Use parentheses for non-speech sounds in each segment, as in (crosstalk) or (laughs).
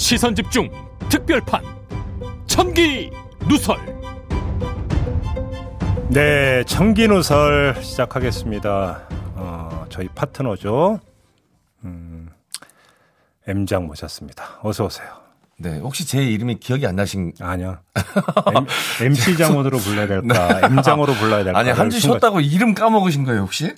시선 집중 특별판 천기 누설 네, 청기 누설 시작하겠습니다. 어, 저희 파트너죠. 음, M장 모셨습니다. 어서 오세요. 네, 혹시 제 이름이 기억이 안 나신 아니요. M, c 장으로 불러야 될까? (laughs) M장으로 불러야 될까? 아니, 한 주 쉬었다고 이름 까먹으신 거예요, 혹시?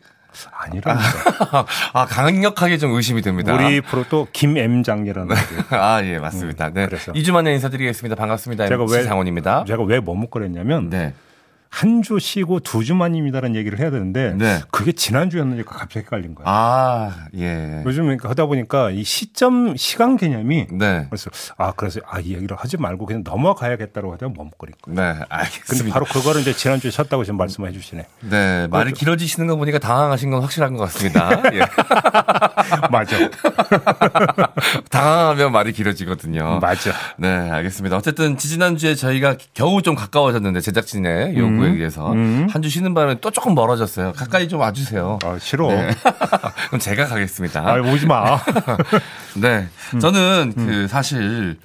아니랍니다. (laughs) 아, 강력하게 좀 의심이 됩니다. 우리 프로 또 김엠장이라는. (laughs) 아, 예, 맞습니다. 네. 그래서 2주 만에 인사드리겠습니다. 반갑습니다. 제가 왜, 장원입니다. 제가 왜 머뭇거렸냐면. 네. 한 주 쉬고 두 주만입니다라는 얘기를 해야 되는데 네. 그게 지난주였는지가 갑자기 헷갈린 거예요. 아, 예. 요즘 그러니까 하다 보니까 이 시점 시간 개념이 네. 그래서 아 그래서 아 이 얘기를 하지 말고 그냥 넘어가야겠다고 하다 머뭇거린 거예요. 네, 알겠습니다. 근데 바로 그거를 이제 지난주에 쉬었다고 지금 말씀해 주시네. 네, 말이 길어지시는 거 보니까 당황하신 건 확실한 것 같습니다. (laughs) 예. 맞아. (laughs) 당황하면 말이 길어지거든요. 맞아. 네, 알겠습니다. 어쨌든 지지난주에 저희가 겨우 좀 가까워졌는데 제작진의 요구 음. 얘기해서 음. 한주 쉬는 바람에 또 조금 멀어졌어요. 가까이 좀 와주세요. 아, 싫어. 네. (laughs) 그럼 제가 가겠습니다. 아, 오지 마. (laughs) 네. 음. 저는 그 사실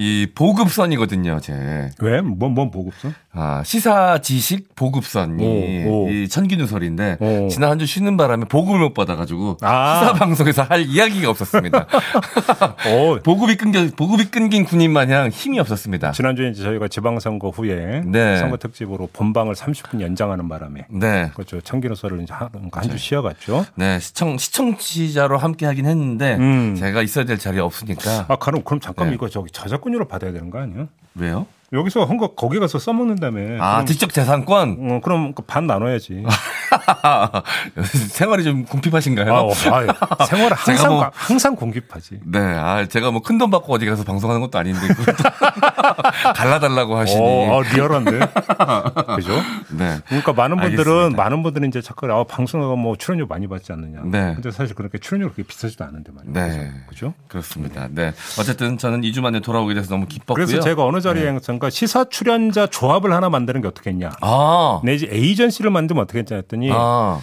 이 보급선이거든요, 제. 왜? 뭐, 뭐 보급선? 아, 시사 지식 보급선이 오, 오. 이 천기누설인데 오. 지난 한 주 쉬는 바람에 보급을 못 받아가지고 아. 시사 방송에서 할 이야기가 없었습니다. (laughs) 보급이 끊겨 보급이 끊긴 군인 마냥 힘이 없었습니다. 지난주에 이제 저희가 지방선거 후에 네. 선거 특집으로 본방을 30분 연장하는 바람에 네. 그렇죠 천기누설을 이제 한주 그렇죠. 쉬어갔죠. 네, 시청 시청자로 함께 하긴 했는데 음. 제가 있어야 될 자리에 없으니까. 아, 그럼 그럼 잠깐 네. 이거 저기 저작권 료로 받아야 되는 거 아니에요? 왜요? 여기서 한 거 거기 가서 써먹는다며. 아, 지적 재산권? 어, 그럼 그반 나눠야지. (laughs) 생활이 좀 궁핍하신가요? 아, 어, 아, 생활 (laughs) 항상, 뭐, 항상 궁핍하지. 네. 아, 제가 뭐 큰 돈 받고 어디 가서 방송하는 것도 아닌데. 갈라달라고 (laughs) 하시니. 어, 아, 리얼한데. 그죠? 네. 그러니까 많은 분들은, 알겠습니다. 많은 분들은 이제 자꾸, 아, 방송하고 뭐 출연료 많이 받지 않느냐. 네. 근데 사실 그렇게 출연료가 그렇게 비싸지도 않은데 말이죠. 네. 그죠? 그렇습니다. 네. 어쨌든 저는 2주 만에 돌아오게 돼서 너무 기뻤고요. 그래서 제가 어느 자리에 네. 잠깐 시사 출연자 조합을 하나 만드는 게 어떻겠냐. 아. 내지 에이전시를 만들면 어떻겠냐 했더니 아.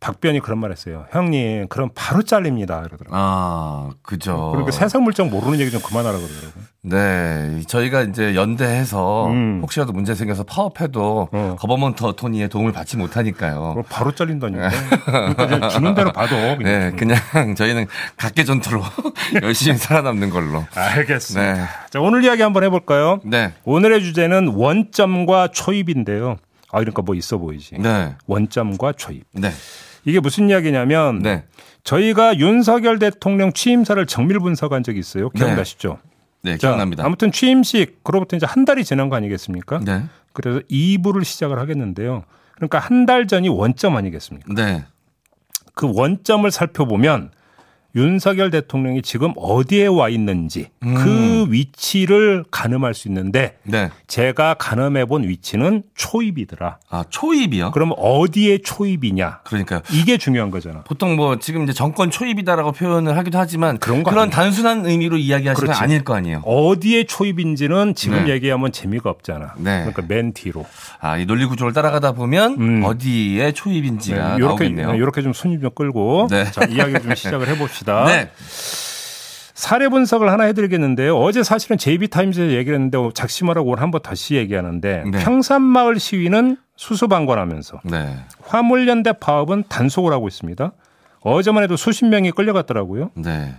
박변이 그런 말 했어요. 형님, 그럼 바로 잘립니다. 이러더라고요. 아, 그죠. 그러니까 세상 물정 모르는 얘기 좀 그만하라 그러더라고요. 네. 저희가 이제 연대해서 음. 혹시라도 문제 생겨서 파업해도 어. government attorney의 도움을 받지 못하니까요. 바로 잘린다니까. 그러니까 주는 대로 받어. 그냥. 네. 그냥 저희는 각개 전투로 (laughs) 열심히 살아남는 걸로. 알겠습니다. 네. 자, 오늘 이야기 한번 해볼까요? 네. 오늘의 주제는 원점과 초입인데요. 아, 그러니까 뭐 있어 보이지. 네. 원점과 초입. 네. 이게 무슨 이야기냐면 네. 저희가 윤석열 대통령 취임사를 정밀 분석한 적이 있어요. 기억나시죠? 네, 네 기억납니다. 자, 아무튼 취임식 그로부터 이제 한 달이 지난 거 아니겠습니까? 네. 그래서 2부를 시작을 하겠는데요. 그러니까 한 달 전이 원점 아니겠습니까? 네. 그 원점을 살펴보면 윤석열 대통령이 지금 어디에 와 있는지 음. 그 위치를 가늠할 수 있는데 네. 제가 가늠해 본 위치는 초입이더라. 아 초입이요? 그럼 어디에 초입이냐? 그러니까 이게 중요한 거잖아. 보통 뭐 지금 이제 정권 초입이다라고 표현을 하기도 하지만 그런 그런 아니에요. 단순한 의미로 이야기하시는 건 아닐 거 아니에요. 어디에 초입인지는 지금 네. 얘기하면 재미가 없잖아. 네. 그러니까 맨 뒤로. 아이 논리 구조를 따라가다 보면 음. 어디에 초입인지가 네. 이렇게, 나오겠네요. 이렇게 좀 손님 좀 끌고 네. 자, 이야기 좀 시작을 해봅시다. 있습니다. 네. 사례 분석을 하나 해드리겠는데요. 어제 사실은 JB타임즈에 얘기를 했는데 작심하라고 오늘 한 번 다시 얘기하는데 네. 평산마을 시위는 수수방관하면서 네. 화물연대 파업은 단속을 하고 있습니다. 어제만 해도 수십 명이 끌려갔더라고요. 네.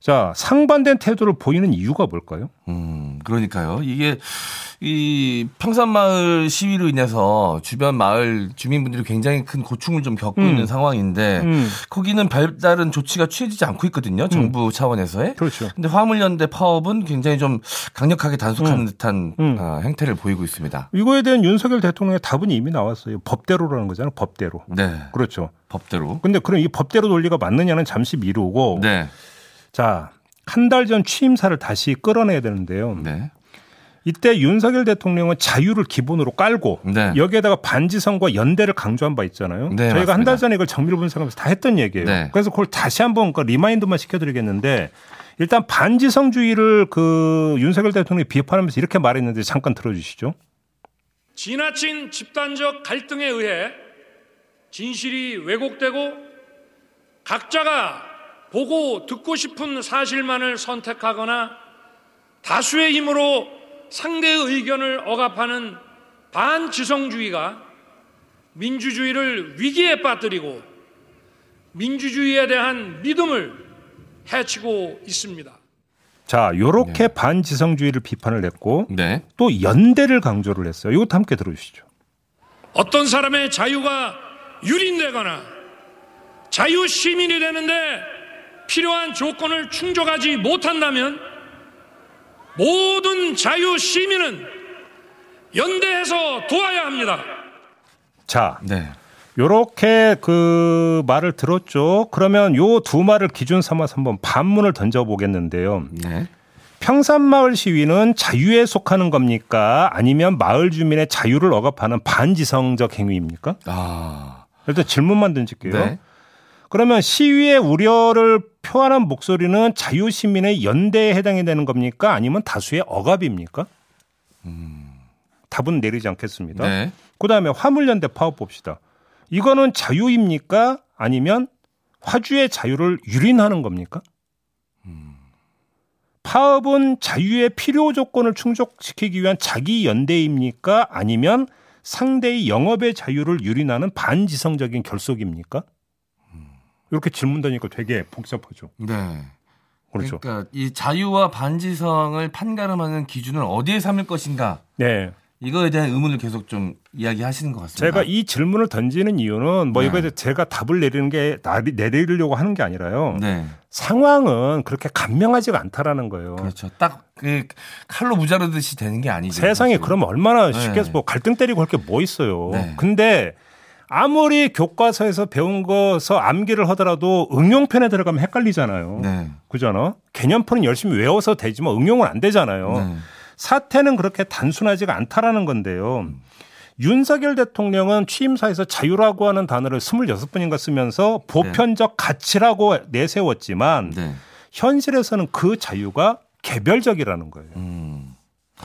자, 상반된 태도를 보이는 이유가 뭘까요? 음, 그러니까요. 이게 이 평산마을 시위로 인해서 주변 마을 주민분들이 굉장히 큰 고충을 좀 겪고 음. 있는 상황인데 음. 거기는 별다른 조치가 취해지지 않고 있거든요. 음. 정부 차원에서의. 그렇죠. 근데 화물연대 파업은 굉장히 좀 강력하게 단속하는 음. 듯한 음. 어, 행태를 보이고 있습니다. 이거에 대한 윤석열 대통령의 답은 이미 나왔어요. 법대로라는 거잖아요. 법대로. 네. 그렇죠. 법대로. 근데 그럼 이 법대로 논리가 맞느냐는 잠시 미루고 네. 자, 한 달 전 취임사를 다시 끌어내야 되는데요. 네. 이때 윤석열 대통령은 자유를 기본으로 깔고 네. 여기에다가 반지성과 연대를 강조한 바 있잖아요. 네, 저희가 한 달 전에 이걸 정밀 분석하면서 다 했던 얘기예요. 네. 그래서 그걸 다시 한번 그 remind만 시켜드리겠는데 일단 반지성주의를 그 윤석열 대통령이 비판하면서 이렇게 말했는데 잠깐 들어주시죠. 지나친 집단적 갈등에 의해 진실이 왜곡되고 각자가 보고 듣고 싶은 사실만을 선택하거나 다수의 힘으로 상대의 의견을 억압하는 반지성주의가 민주주의를 위기에 빠뜨리고 민주주의에 대한 믿음을 해치고 있습니다. 자, 요렇게 네. 반지성주의를 비판을 했고 네. 또 연대를 강조를 했어요. 이것도 함께 들어주시죠. 어떤 사람의 자유가 유린되거나 자유 시민이 되는데 필요한 조건을 충족하지 못한다면 모든 자유 시민은 연대해서 도와야 합니다. 자, 네. 요렇게 그 말을 들었죠. 그러면 요 두 말을 기준 삼아서 한번 반문을 던져 보겠는데요. 네. 평산마을 시위는 자유에 속하는 겁니까? 아니면 마을 주민의 자유를 억압하는 반지성적 행위입니까? 아. 일단 질문만 던질게요. 네. 그러면 시위의 우려를 표하는 목소리는 자유 시민의 연대에 해당이 되는 겁니까? 아니면 다수의 억압입니까? 음. 답은 내리지 않겠습니다. 네. 그 다음에 화물연대 파업 봅시다. 이거는 자유입니까? 아니면 화주의 자유를 유린하는 겁니까? 파업은 자유의 필요 조건을 충족시키기 위한 자기 연대입니까? 아니면 상대의 영업의 자유를 유린하는 반지성적인 결속입니까? 이렇게 질문 다니까 되게 복잡하죠. 네. 그렇죠. 그러니까 이 자유와 반지성을 판가름하는 기준을 어디에 삼을 것인가? 네. 이거에 대한 의문을 계속 좀 이야기하시는 것 같습니다. 제가 이 질문을 던지는 이유는 뭐 네. 이거에 대해 제가 답을 내리는 게 내리려고 하는 게 아니라요. 네. 상황은 그렇게 간명하지가 않다라는 거예요. 그렇죠. 딱 그 칼로 무자르듯이 되는 게 아니죠. 세상에. 그러면 얼마나 쉽게 네. 뭐 갈등 때리고 할 게 뭐 있어요. 네. 근데 아무리 교과서에서 배운 거서 암기를 하더라도 응용편에 들어가면 헷갈리잖아요. 네. 그잖아. 개념편은 열심히 외워서 되지만 응용은 안 되잖아요. 네. 사태는 그렇게 단순하지가 않다라는 건데요. 윤석열 대통령은 취임사에서 자유라고 하는 단어를 26번인가 쓰면서 보편적 네. 가치라고 내세웠지만 네. 현실에서는 그 자유가 개별적이라는 거예요. 음.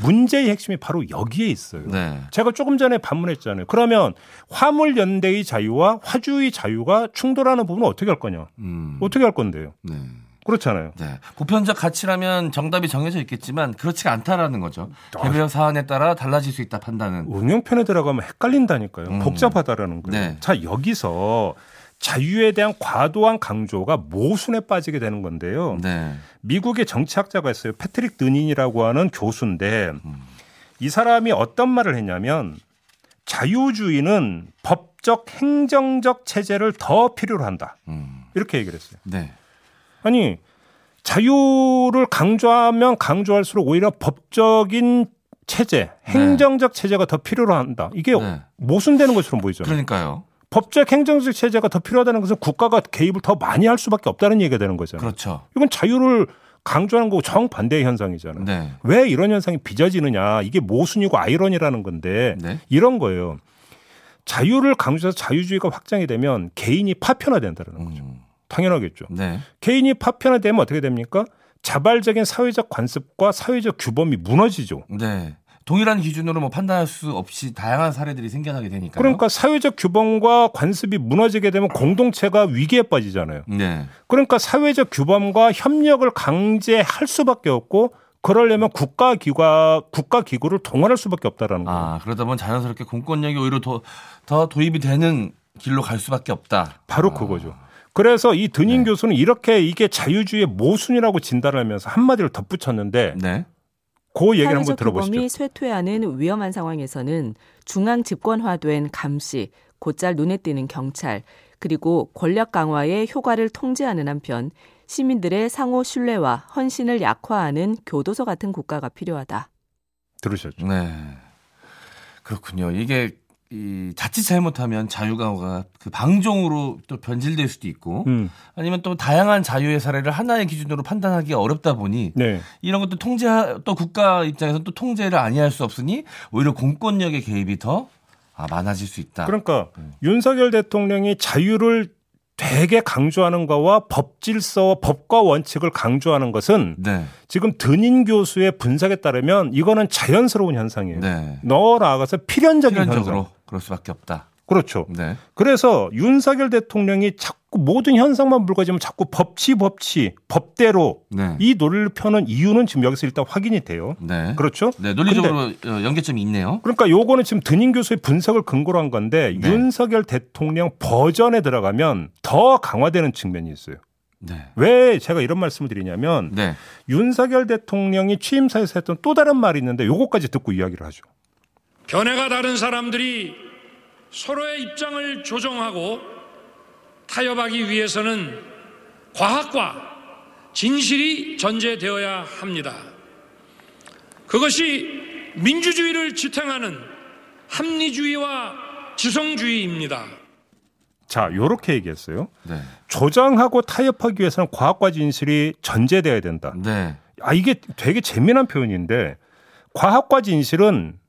문제의 핵심이 바로 여기에 있어요. 네. 제가 조금 전에 반문했잖아요. 그러면 화물 연대의 자유와 화주의 자유가 충돌하는 부분은 어떻게 할 거냐? 음. 어떻게 할 건데요? 네. 그렇잖아요. 네. 보편적 가치라면 정답이 정해져 있겠지만 그렇지가 않다라는 거죠. 개별 사안에 따라 달라질 수 있다 판단은. 응용편에 들어가면 헷갈린다니까요. 음. 복잡하다라는 거예요. 네. 자 여기서 자유에 대한 과도한 강조가 모순에 빠지게 되는 건데요. 네. 미국의 정치학자가 있어요. 패트릭 드닌이라고 하는 교수인데 음. 이 사람이 어떤 말을 했냐면 자유주의는 법적 행정적 체제를 더 필요로 한다. 음. 이렇게 얘기를 했어요. 네. 아니 자유를 강조하면 강조할수록 오히려 법적인 체제, 네. 행정적 체제가 더 필요로 한다. 이게 네. 모순되는 것처럼 보이죠. 그러니까요. 법적 행정적 체제가 더 필요하다는 것은 국가가 개입을 더 많이 할 수밖에 없다는 얘기가 되는 거잖아요. 그렇죠. 이건 자유를 강조하는 거고 정반대의 현상이잖아요. 네. 왜 이런 현상이 빚어지느냐. 이게 모순이고 아이러니라는 건데 네. 이런 거예요. 자유를 강조해서 자유주의가 확장이 되면 개인이 파편화된다는 거죠. 음. 당연하겠죠. 네. 개인이 파편화되면 어떻게 됩니까? 자발적인 사회적 관습과 사회적 규범이 무너지죠. 네. 동일한 기준으로 뭐 판단할 수 없이 다양한 사례들이 생겨나게 되니까. 그러니까 사회적 규범과 관습이 무너지게 되면 공동체가 위기에 빠지잖아요. 네. 그러니까 사회적 규범과 협력을 강제할 수밖에 없고 그러려면 국가 기관 국가 기구를 동원할 수밖에 없다라는 거예요. 아, 그러다 보면 자연스럽게 공권력이 오히려 더, 더 도입이 되는 길로 갈 수밖에 없다. 바로 아. 그거죠. 그래서 이 드닝 네. 교수는 이렇게 이게 자유주의의 모순이라고 진단을 하면서 한마디를 덧붙였는데 네. 그 얘기를 한번 들어보시죠. 범이 쇠퇴하는 위험한 상황에서는 중앙 집권화된 감시, 곧잘 눈에 띄는 경찰, 그리고 권력 강화의 효과를 통제하는 한편 시민들의 상호 신뢰와 헌신을 약화하는 교도소 같은 국가가 필요하다. 들으셨죠? 네. 그렇군요. 이게 이 자칫 잘못하면 자유가가 그 방종으로 또 변질될 수도 있고 음. 아니면 또 다양한 자유의 사례를 하나의 기준으로 판단하기가 어렵다 보니 네. 이런 것도 통제 또 국가 입장에서 또 통제를 아니할 수 없으니 오히려 공권력의 개입이 더 아, 많아질 수 있다. 그러니까 음. 윤석열 대통령이 자유를 되게 강조하는 거와 법 질서와 법과 원칙을 강조하는 것은 네. 지금 드닌 교수의 분석에 따르면 이거는 자연스러운 현상이에요. 네. 너 나아가서 필연적인 필연적으로 현상. 그럴 수밖에 없다. 그렇죠. 네. 그래서 윤석열 대통령이 자꾸 모든 현상만 불거지면 자꾸 법치 법치 법대로 네. 이 논리를 펴는 이유는 지금 여기서 일단 확인이 돼요. 네. 그렇죠? 네, 논리적으로 어, 연계점이 있네요. 그러니까 요거는 지금 드닝 교수의 분석을 근거로 한 건데 네. 윤석열 대통령 버전에 들어가면 더 강화되는 측면이 있어요. 네. 왜 제가 이런 말씀을 드리냐면 네. 윤석열 대통령이 취임사에서 했던 또 다른 말이 있는데 요거까지 듣고 이야기를 하죠. 견해가 다른 사람들이 서로의 입장을 조정하고 타협하기 위해서는 과학과 진실이 전제되어야 합니다. 그것이 민주주의를 지탱하는 합리주의와 지성주의입니다. 자, 요렇게 얘기했어요. 네. 조정하고 타협하기 위해서는 과학과 진실이 전제돼야 된다. 네. 아, 이게 되게 재미난 표현인데 과학과 진실은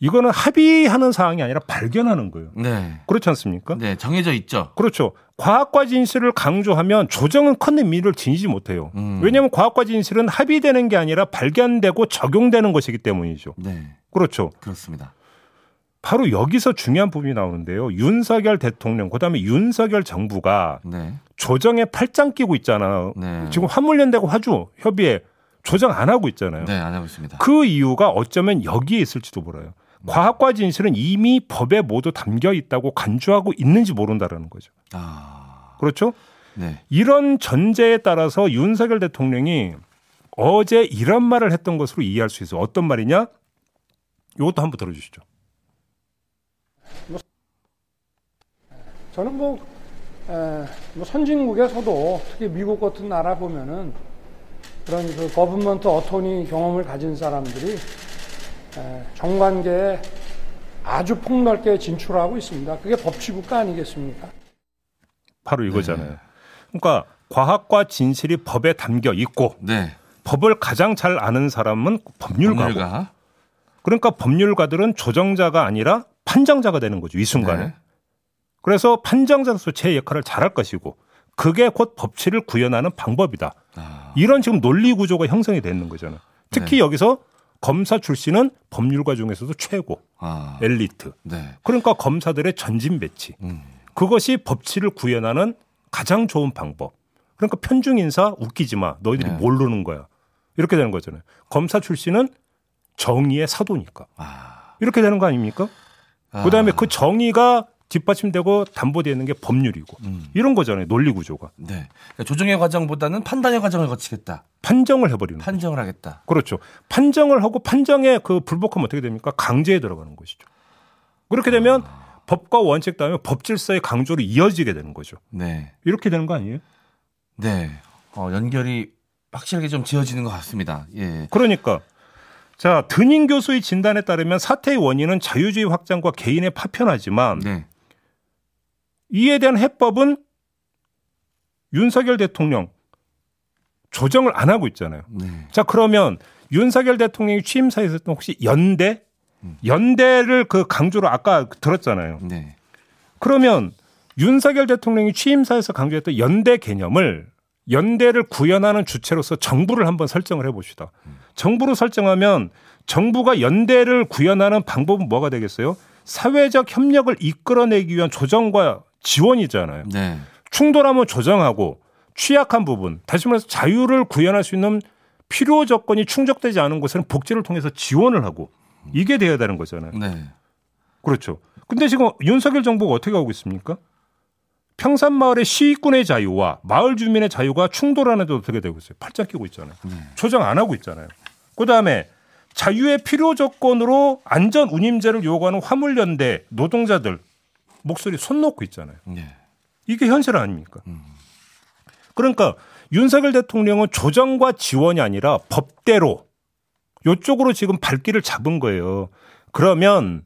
이거는 합의하는 사항이 아니라 발견하는 거예요. 네. 그렇지 않습니까? 네, 정해져 있죠. 그렇죠. 과학과 진실을 강조하면 조정은 컨대 미를 지니지 못해요. 음. 왜냐하면 과학과 진실은 합의되는 게 아니라 발견되고 적용되는 것이기 때문이죠. 네. 그렇죠. 그렇습니다. 바로 여기서 중요한 부분이 나오는데요. 윤석열 대통령, 그다음에 윤석열 정부가 네. 조정에 팔짱 끼고 있잖아요. 네. 지금 화물연대고 화주 협의회 조정 안 하고 있잖아요. 네, 안 하고 있습니다. 그 이유가 어쩌면 여기에 있을지도 몰라요. 과학과 진실은 이미 법에 모두 담겨 있다고 간주하고 있는지 모른다라는 거죠. 아. 그렇죠? 네. 이런 전제에 따라서 윤석열 대통령이 어제 이런 말을 했던 것으로 이해할 수 있어요. 어떤 말이냐? 이것도 한번 들어주시죠. 저는 뭐, 에, 뭐 선진국에서도 특히 미국 같은 나라 보면은 그런 그 거분먼트 어토니 경험을 가진 사람들이 정관계에 아주 폭넓게 진출하고 있습니다. 그게 법치국가 아니겠습니까? 바로 이거잖아요. 네. 그러니까 과학과 진실이 법에 담겨 있고 네. 법을 가장 잘 아는 사람은 법률가고 법률가? 그러니까 법률가들은 조정자가 아니라 판정자가 되는 거죠. 이 순간에. 네. 그래서 판정자로서 제 역할을 잘할 것이고 그게 곧 법치를 구현하는 방법이다. 아. 이런 지금 논리 구조가 형성이 되는 거잖아요. 특히 네. 여기서 검사 출신은 법률가 중에서도 최고 아. 엘리트. 네. 그러니까 검사들의 전진 배치. 음. 그것이 법치를 구현하는 가장 좋은 방법. 그러니까 편중 인사 웃기지 마. 너희들이 네. 모르는 거야. 이렇게 되는 거잖아요. 검사 출신은 정의의 사도니까. 아. 이렇게 되는 거 아닙니까? 아. 그다음에 그 정의가 뒷받침되고 담보되는 게 법률이고 음. 이런 거잖아요 논리 구조가. 네. 그러니까 조정의 과정보다는 판단의 과정을 거치겠다. 판정을 해버리는. 판정을 거죠. 하겠다. 그렇죠. 판정을 하고 판정에 그 불복하면 어떻게 됩니까? 강제에 들어가는 것이죠. 그렇게 되면 아. 법과 원칙 다음에 법 질서의 강조로 이어지게 되는 거죠. 네. 이렇게 되는 거 아니에요? 네. 어, 연결이 확실하게 좀 지어지는 것 같습니다. 예. 그러니까 자 드닝 교수의 진단에 따르면 사태의 원인은 자유주의 확장과 개인의 파편하지만 네. 이에 대한 해법은 윤석열 대통령 조정을 안 하고 있잖아요. 네. 자 그러면 윤석열 대통령이 취임사에 있었던 혹시 연대 연대를 그 강조로 아까 들었잖아요. 네. 그러면 윤석열 대통령이 취임사에서 강조했던 연대 개념을 연대를 구현하는 주체로서 정부를 한번 설정을 해봅시다. 정부로 설정하면 정부가 연대를 구현하는 방법은 뭐가 되겠어요? 사회적 협력을 이끌어내기 위한 조정과 지원이잖아요. 네. 충돌하면 조정하고 취약한 부분, 다시 말해서 자유를 구현할 수 있는 필요 조건이 충족되지 않은 곳에는 복지를 통해서 지원을 하고 이게 돼야 되는 거잖아요. 네. 그렇죠. 근데 지금 윤석열 정부가 어떻게 하고 있습니까? 평산 마을의 시위꾼의 자유와 마을 주민의 자유가 충돌하는데 어떻게 되고 있어요? 팔짱 끼고 있잖아요. 네. 조정 안 하고 있잖아요. 그 다음에 자유의 필요 조건으로 안전 운임제를 요구하는 화물연대 노동자들 목소리 손 놓고 있잖아요. 네. 이게 현실 아닙니까? 음. 그러니까 윤석열 대통령은 조정과 지원이 아니라 법대로 요쪽으로 지금 발길을 잡은 거예요. 그러면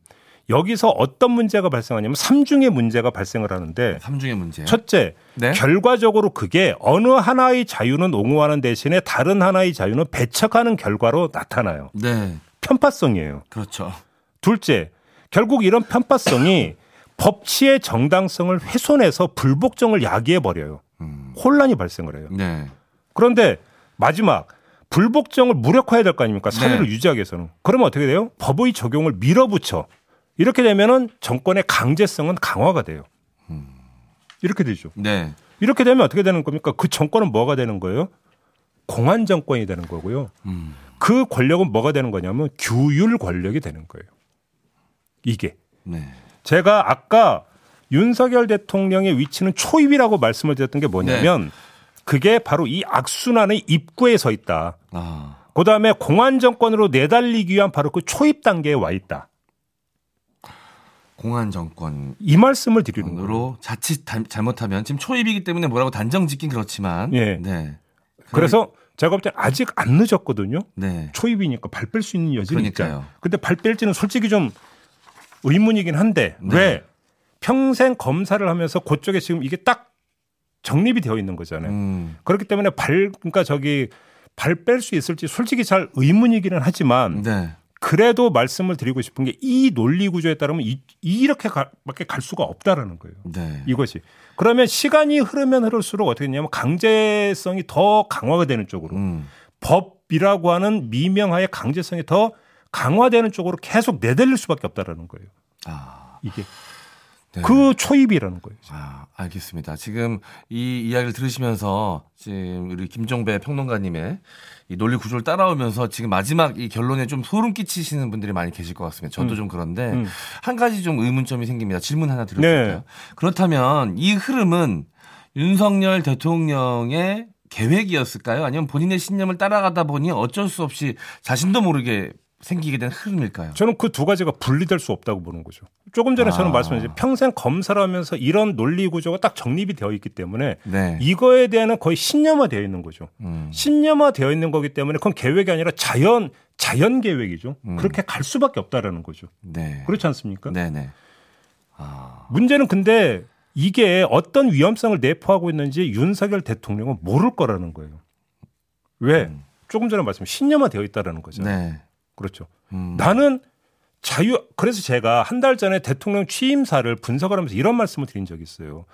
여기서 어떤 문제가 발생하냐면 삼중의 문제가 발생을 하는데 삼중의 문제. 첫째, 네? 결과적으로 그게 어느 하나의 자유는 옹호하는 대신에 다른 하나의 자유는 배척하는 결과로 나타나요. 네. 편파성이에요. 그렇죠. 둘째, 결국 이런 편파성이 법치의 정당성을 훼손해서 불복종을 야기해 버려요. 음. 혼란이 발생을 해요. 네. 그런데 마지막 불복종을 무력화해야 될 거 아닙니까? 사회를 네. 유지하기 위해서는. 그러면 어떻게 돼요? 법의 적용을 밀어붙여 이렇게 되면은 정권의 강제성은 강화가 돼요. 이렇게 되죠. 네. 이렇게 되면 어떻게 되는 겁니까? 그 정권은 뭐가 되는 거예요? 공안 정권이 되는 거고요. 음. 그 권력은 뭐가 되는 거냐면 규율 권력이 되는 거예요. 이게. 네. 제가 아까 윤석열 대통령의 위치는 초입이라고 말씀을 드렸던 게 뭐냐면 네. 그게 바로 이 악순환의 입구에 서 있다. 아. 그 다음에 공안 정권으로 내달리기 위한 바로 그 초입 단계에 와 있다. 공안 정권 이 말씀을 드리는 거로 자칫 잘못하면 지금 초입이기 때문에 뭐라고 단정 짓긴 그렇지만 예. 네. 그래서 제가 볼 때 아직 안 늦었거든요. 네. 초입이니까 발 뺄 수 있는 여지는 있잖아요. 근데 발 뺄지는 솔직히 좀 의문이긴 한데 네. 왜 평생 검사를 하면서 그쪽에 지금 이게 딱 정립이 되어 있는 거잖아요. 음. 그렇기 때문에 발 그러니까 저기 발 뺄 수 있을지 솔직히 잘 의문이기는 하지만 네. 그래도 말씀을 드리고 싶은 게 이 논리 구조에 따르면 이, 이렇게밖에 갈 수가 없다라는 거예요. 네. 이것이 그러면 시간이 흐르면 흐를수록 어떻게 되냐면 강제성이 더 강화가 되는 쪽으로 음. 법이라고 하는 미명하에 강제성이 더 강화되는 쪽으로 계속 내달릴 수밖에 없다라는 거예요. 아. 이게 네. 그 초입이라는 거예요. 아, 알겠습니다. 지금 이 이야기를 들으시면서 지금 우리 김종배 평론가님의 이 논리 구조를 따라오면서 지금 마지막 이 결론에 좀 소름 끼치시는 분들이 많이 계실 것 같습니다. 저도 음. 좀 그런데 음. 한 가지 좀 의문점이 생깁니다. 질문 하나 드려도 될까요? 네. 그렇다면 이 흐름은 윤석열 대통령의 계획이었을까요? 아니면 본인의 신념을 따라가다 보니 어쩔 수 없이 자신도 모르게 생기게 된 흐름일까요? 저는 그 두 가지가 분리될 수 없다고 보는 거죠. 조금 전에 아. 저는 말씀드렸죠. 평생 검사를 하면서 이런 논리 구조가 딱 정립이 되어 있기 때문에 네. 이거에 대한 거의 신념화 되어 있는 거죠. 음. 신념화 되어 있는 거기 때문에 그건 계획이 아니라 자연 자연 계획이죠. 음. 그렇게 갈 수밖에 없다라는 거죠. 네. 그렇지 않습니까? 네네. 아. 문제는 근데 이게 어떤 위험성을 내포하고 있는지 윤석열 대통령은 모를 거라는 거예요. 왜? 음. 조금 전에 말씀 신념화 되어 있다라는 거죠. 네. 그렇죠. 음. 나는 자유 그래서 제가 한 달 전에 대통령 취임사를 분석을 하면서 이런 말씀을 드린 적이 있어요.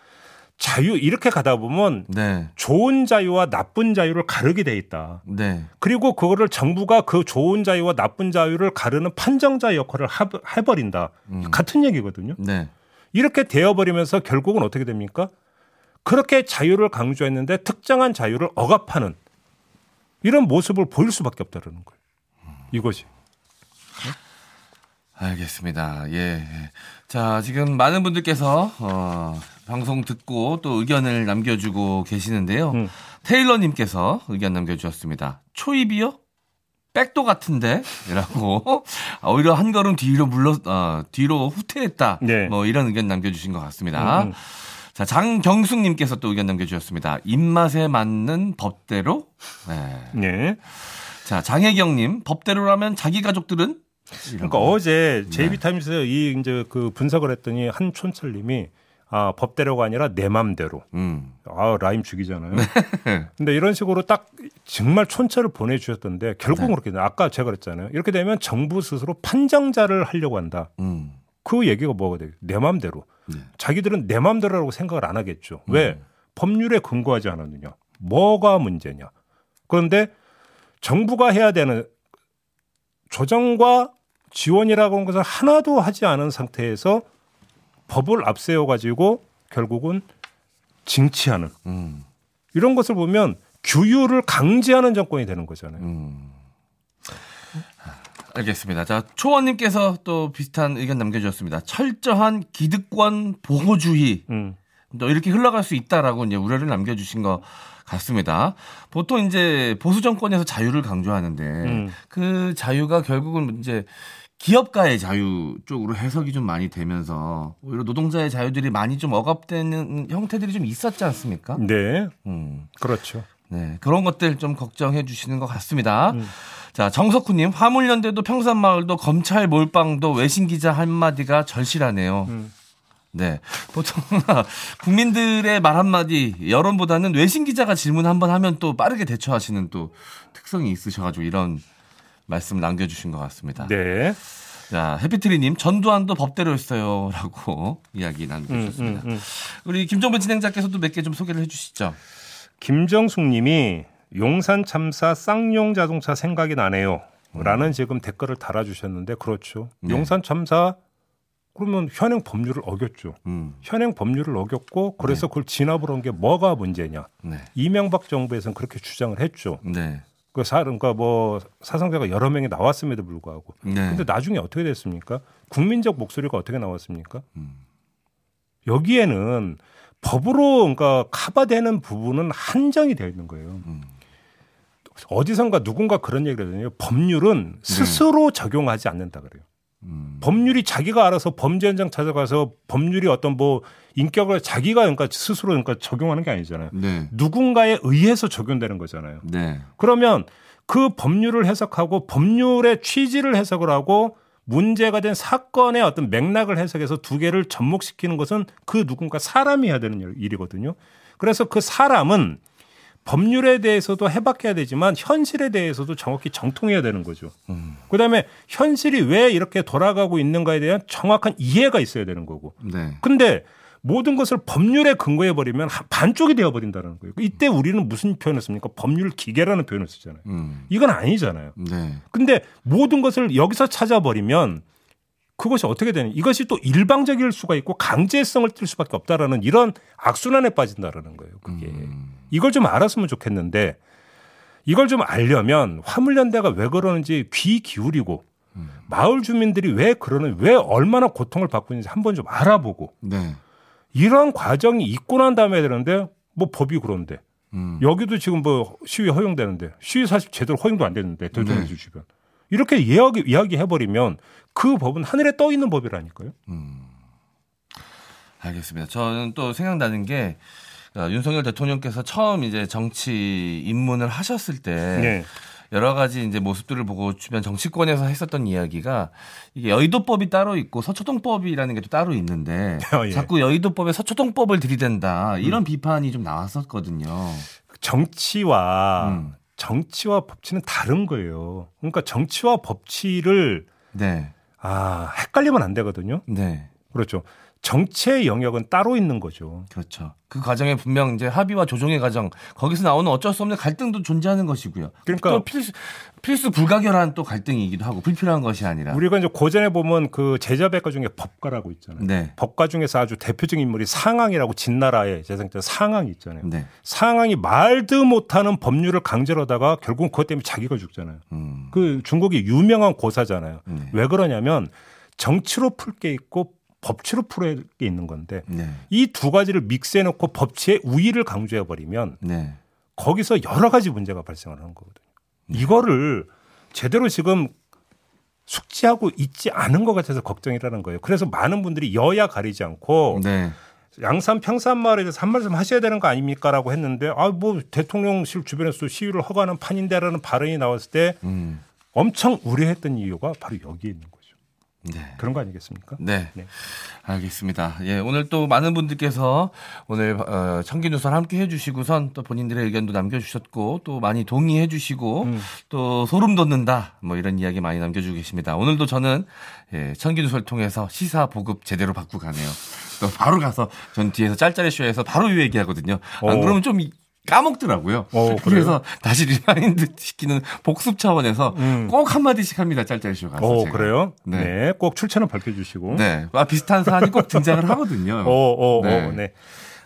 자유 이렇게 가다 보면 네. 좋은 자유와 나쁜 자유를 가르게 돼 있다. 네. 그리고 그거를 정부가 그 좋은 자유와 나쁜 자유를 가르는 판정자 역할을 해버린다. 음. 같은 얘기거든요. 네. 이렇게 되어버리면서 결국은 어떻게 됩니까? 그렇게 자유를 강조했는데 특정한 자유를 억압하는 이런 모습을 보일 수밖에 없다는 거예요. 이것이. 알겠습니다. 예. 자, 지금 많은 분들께서 어, 방송 듣고 또 의견을 남겨주고 계시는데요. 음. 테일러님께서 의견 남겨주셨습니다. 초입이요? 백도 같은데? 이라고. (laughs) 오히려 한 걸음 뒤로 물러, 어, 뒤로 후퇴했다. 네. 뭐 이런 의견 남겨주신 것 같습니다. 음. 음. 자, 장경숙님께서 또 의견 남겨주셨습니다. 입맛에 맞는 법대로? 네. 네. 자, 장혜경님, 법대로라면 자기 가족들은? 그러니까 어제 제이비타임스에서 네. 이 이제 그 분석을 했더니 한 촌철님이 아, 법대로가 아니라 내 맘대로. 음. 아, 라임 죽이잖아요. 네. 근데 이런 식으로 딱 정말 촌철을 보내주셨던데 결국은 네. 그렇게 돼. 아까 제가 그랬잖아요. 이렇게 되면 정부 스스로 판정자를 하려고 한다. 음. 그 얘기가 뭐가 돼요? 내 맘대로. 네. 자기들은 내 맘대로라고 생각을 안 하겠죠. 왜? 음. 법률에 근거하지 않았느냐. 뭐가 문제냐. 그런데 정부가 해야 되는 조정과 지원이라고 하는 것을 하나도 하지 않은 상태에서 법을 앞세워 가지고 결국은 징치하는 음. 이런 것을 보면 규율을 강제하는 정권이 되는 거잖아요. 음. 알겠습니다. 자, 초원님께서 또 비슷한 의견 남겨주셨습니다. 철저한 기득권 보호주의. 음. 또 이렇게 흘러갈 수 있다라고 이제 우려를 남겨주신 거 같습니다. 보통 이제 보수 정권에서 자유를 강조하는데 음. 그 자유가 결국은 이제 기업가의 자유 쪽으로 해석이 좀 많이 되면서 오히려 노동자의 자유들이 많이 좀 억압되는 형태들이 좀 있었지 않습니까? 네. 음. 그렇죠. 네. 그런 것들 좀 걱정해 주시는 것 같습니다. 음. 자, 정석훈님, 화물연대도 평산마을도 검찰 몰빵도 외신 기자 한마디가 절실하네요. 음. 네. 보통 (laughs) 국민들의 말 한마디 여론보다는 외신 기자가 질문 한번 하면 또 빠르게 대처하시는 또 특성이 있으셔가지고 이런 말씀 남겨주신 것 같습니다. 네. 자, 해피트리님, 전두환도 법대로였어요. 라고 (laughs) 이야기 남겨주셨습니다. 음, 음, 음. 우리 김정배 진행자께서도 몇 개 좀 소개를 해주시죠. 김정숙 님이 용산 참사 쌍용 자동차 생각이 나네요. 라는 음. 지금 댓글을 달아주셨는데, 그렇죠. 네. 용산 참사 그러면 현행 법률을 어겼죠. 음. 현행 법률을 어겼고 그래서 네. 그걸 진압을 한 게 뭐가 문제냐. 네. 이명박 정부에서는 그렇게 주장을 했죠. 네. 그 사, 그러니까 뭐 사상자가 여러 명이 나왔음에도 불구하고. 네. 근데 나중에 어떻게 됐습니까? 국민적 목소리가 어떻게 나왔습니까? 음. 여기에는 법으로 그러니까 커버되는 부분은 한정이 되어 있는 거예요. 음. 어디선가 누군가 그런 얘기를 하거든요. 법률은 네. 스스로 적용하지 않는다 그래요. 음. 법률이 자기가 알아서 범죄 현장 찾아가서 법률이 어떤 뭐 인격을 자기가 그러니까 스스로 그러니까 적용하는 게 아니잖아요. 네. 누군가에 의해서 적용되는 거잖아요. 네. 그러면 그 법률을 해석하고 법률의 취지를 해석을 하고 문제가 된 사건의 어떤 맥락을 해석해서 두 개를 접목시키는 것은 그 누군가 사람이 해야 되는 일이거든요. 그래서 그 사람은 법률에 대해서도 해박해야 되지만 현실에 대해서도 정확히 정통해야 되는 거죠. 음. 그다음에 현실이 왜 이렇게 돌아가고 있는가에 대한 정확한 이해가 있어야 되는 거고. 네. 근데 모든 것을 법률에 근거해 버리면 반쪽이 되어 버린다는 거예요. 이때 우리는 무슨 표현을 씁니까? 법률 기계라는 표현을 쓰잖아요. 음. 이건 아니잖아요. 네. 근데 모든 것을 여기서 찾아 버리면 그것이 어떻게 되는 이것이 또 일방적일 수가 있고 강제성을 띌 수밖에 없다라는 이런 악순환에 빠진다라는 거예요. 그게 음. 이걸 좀 알았으면 좋겠는데 이걸 좀 알려면 화물연대가 왜 그러는지 귀 기울이고 음. 마을 주민들이 왜 그러는 왜 얼마나 고통을 받고 있는지 한번 좀 알아보고 네. 이런 과정이 있고 난 다음에 되는데 뭐 법이 그런데 음. 여기도 지금 뭐 시위 허용되는데 시위 사실 제대로 허용도 안 되는데 대통령실 네. 주변 이렇게 이야기 이야기 해버리면 그 법은 하늘에 떠 있는 법이라니까요. 음. 알겠습니다. 저는 또 생각나는 게 어, 윤석열 대통령께서 처음 이제 정치 입문을 하셨을 때 네. 여러 가지 이제 모습들을 보고 주변 정치권에서 했었던 이야기가 이게 여의도법이 따로 있고 서초동법이라는 게 또 따로 있는데 (laughs) 어, 예. 자꾸 여의도법에 서초동법을 들이댄다 이런 음. 비판이 좀 나왔었거든요. 정치와 음. 정치와 법치는 다른 거예요. 그러니까 정치와 법치를 네. 아 헷갈리면 안 되거든요. 네. 그렇죠. 정치의 영역은 따로 있는 거죠. 그렇죠. 그 과정에 분명 이제 합의와 조정의 과정 거기서 나오는 어쩔 수 없는 갈등도 존재하는 것이고요. 그러니까 또 필수 필수 불가결한 또 갈등이기도 하고 불필요한 것이 아니라 우리가 이제 고전에 보면 그 제자백과 중에 법가라고 있잖아요. 네. 법가 중에서 아주 대표적인 인물이 상황이라고 진나라의 재생자 상황이 있잖아요. 네. 상황이 말도 못하는 법률을 강제로 하다가 결국 그것 때문에 자기가 죽잖아요. 음. 그 중국이 유명한 고사잖아요. 네. 왜 그러냐면 정치로 풀 게 있고 법치로 풀어야 게 있는 건데 네. 이두 가지를 믹스해 놓고 법치의 우위를 강조해 버리면 네. 거기서 여러 가지 문제가 발생을 하는 거거든요. 네. 이거를 제대로 지금 숙지하고 있지 않은 것 같아서 걱정이라는 거예요. 그래서 많은 분들이 여야 가리지 않고 네. 양산 평산 마을에 대해서 한 말씀 하셔야 되는 거 아닙니까라고 했는데 아 뭐 대통령실 주변에서 시위를 허가하는 판인데라는 발언이 나왔을 때 음. 엄청 우려했던 이유가 바로 여기에 있는 거예요. 네. 그런 거 아니겠습니까? 네. 네. 알겠습니다. 예, 오늘 또 많은 분들께서 오늘 어, 청기 누설 함께 해주시고선 또 본인들의 의견도 남겨주셨고 또 많이 동의해주시고 음. 또 소름 돋는다 뭐 이런 이야기 많이 남겨주고 계십니다. 오늘도 저는 예, 청기 누설 통해서 시사 보급 제대로 받고 가네요. 또 바로 가서 전 뒤에서 짤짤이 쇼에서 바로 이 얘기하거든요. 안 어. 그러면 좀 까먹더라고요. 어, 그래서 다시 remind 시키는 복습 차원에서 음. 꼭 한마디씩 합니다. 짤짤쇼 가서. 어, 제가. 그래요? 네. 네. 꼭 출처는 밝혀주시고. 네. 아, 비슷한 사안이 꼭 등장을 하거든요. (laughs) 어, 어, 어, 네. 네.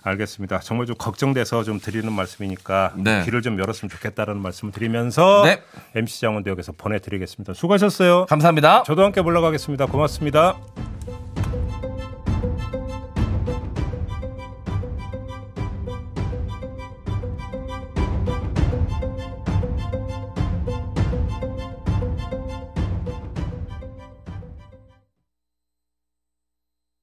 알겠습니다. 정말 좀 걱정돼서 좀 드리는 말씀이니까 네. 길을 좀 열었으면 좋겠다는 말씀을 드리면서 네. MC 장원도 여기서 보내드리겠습니다. 수고하셨어요. 감사합니다. 저도 함께 물러가겠습니다. 고맙습니다.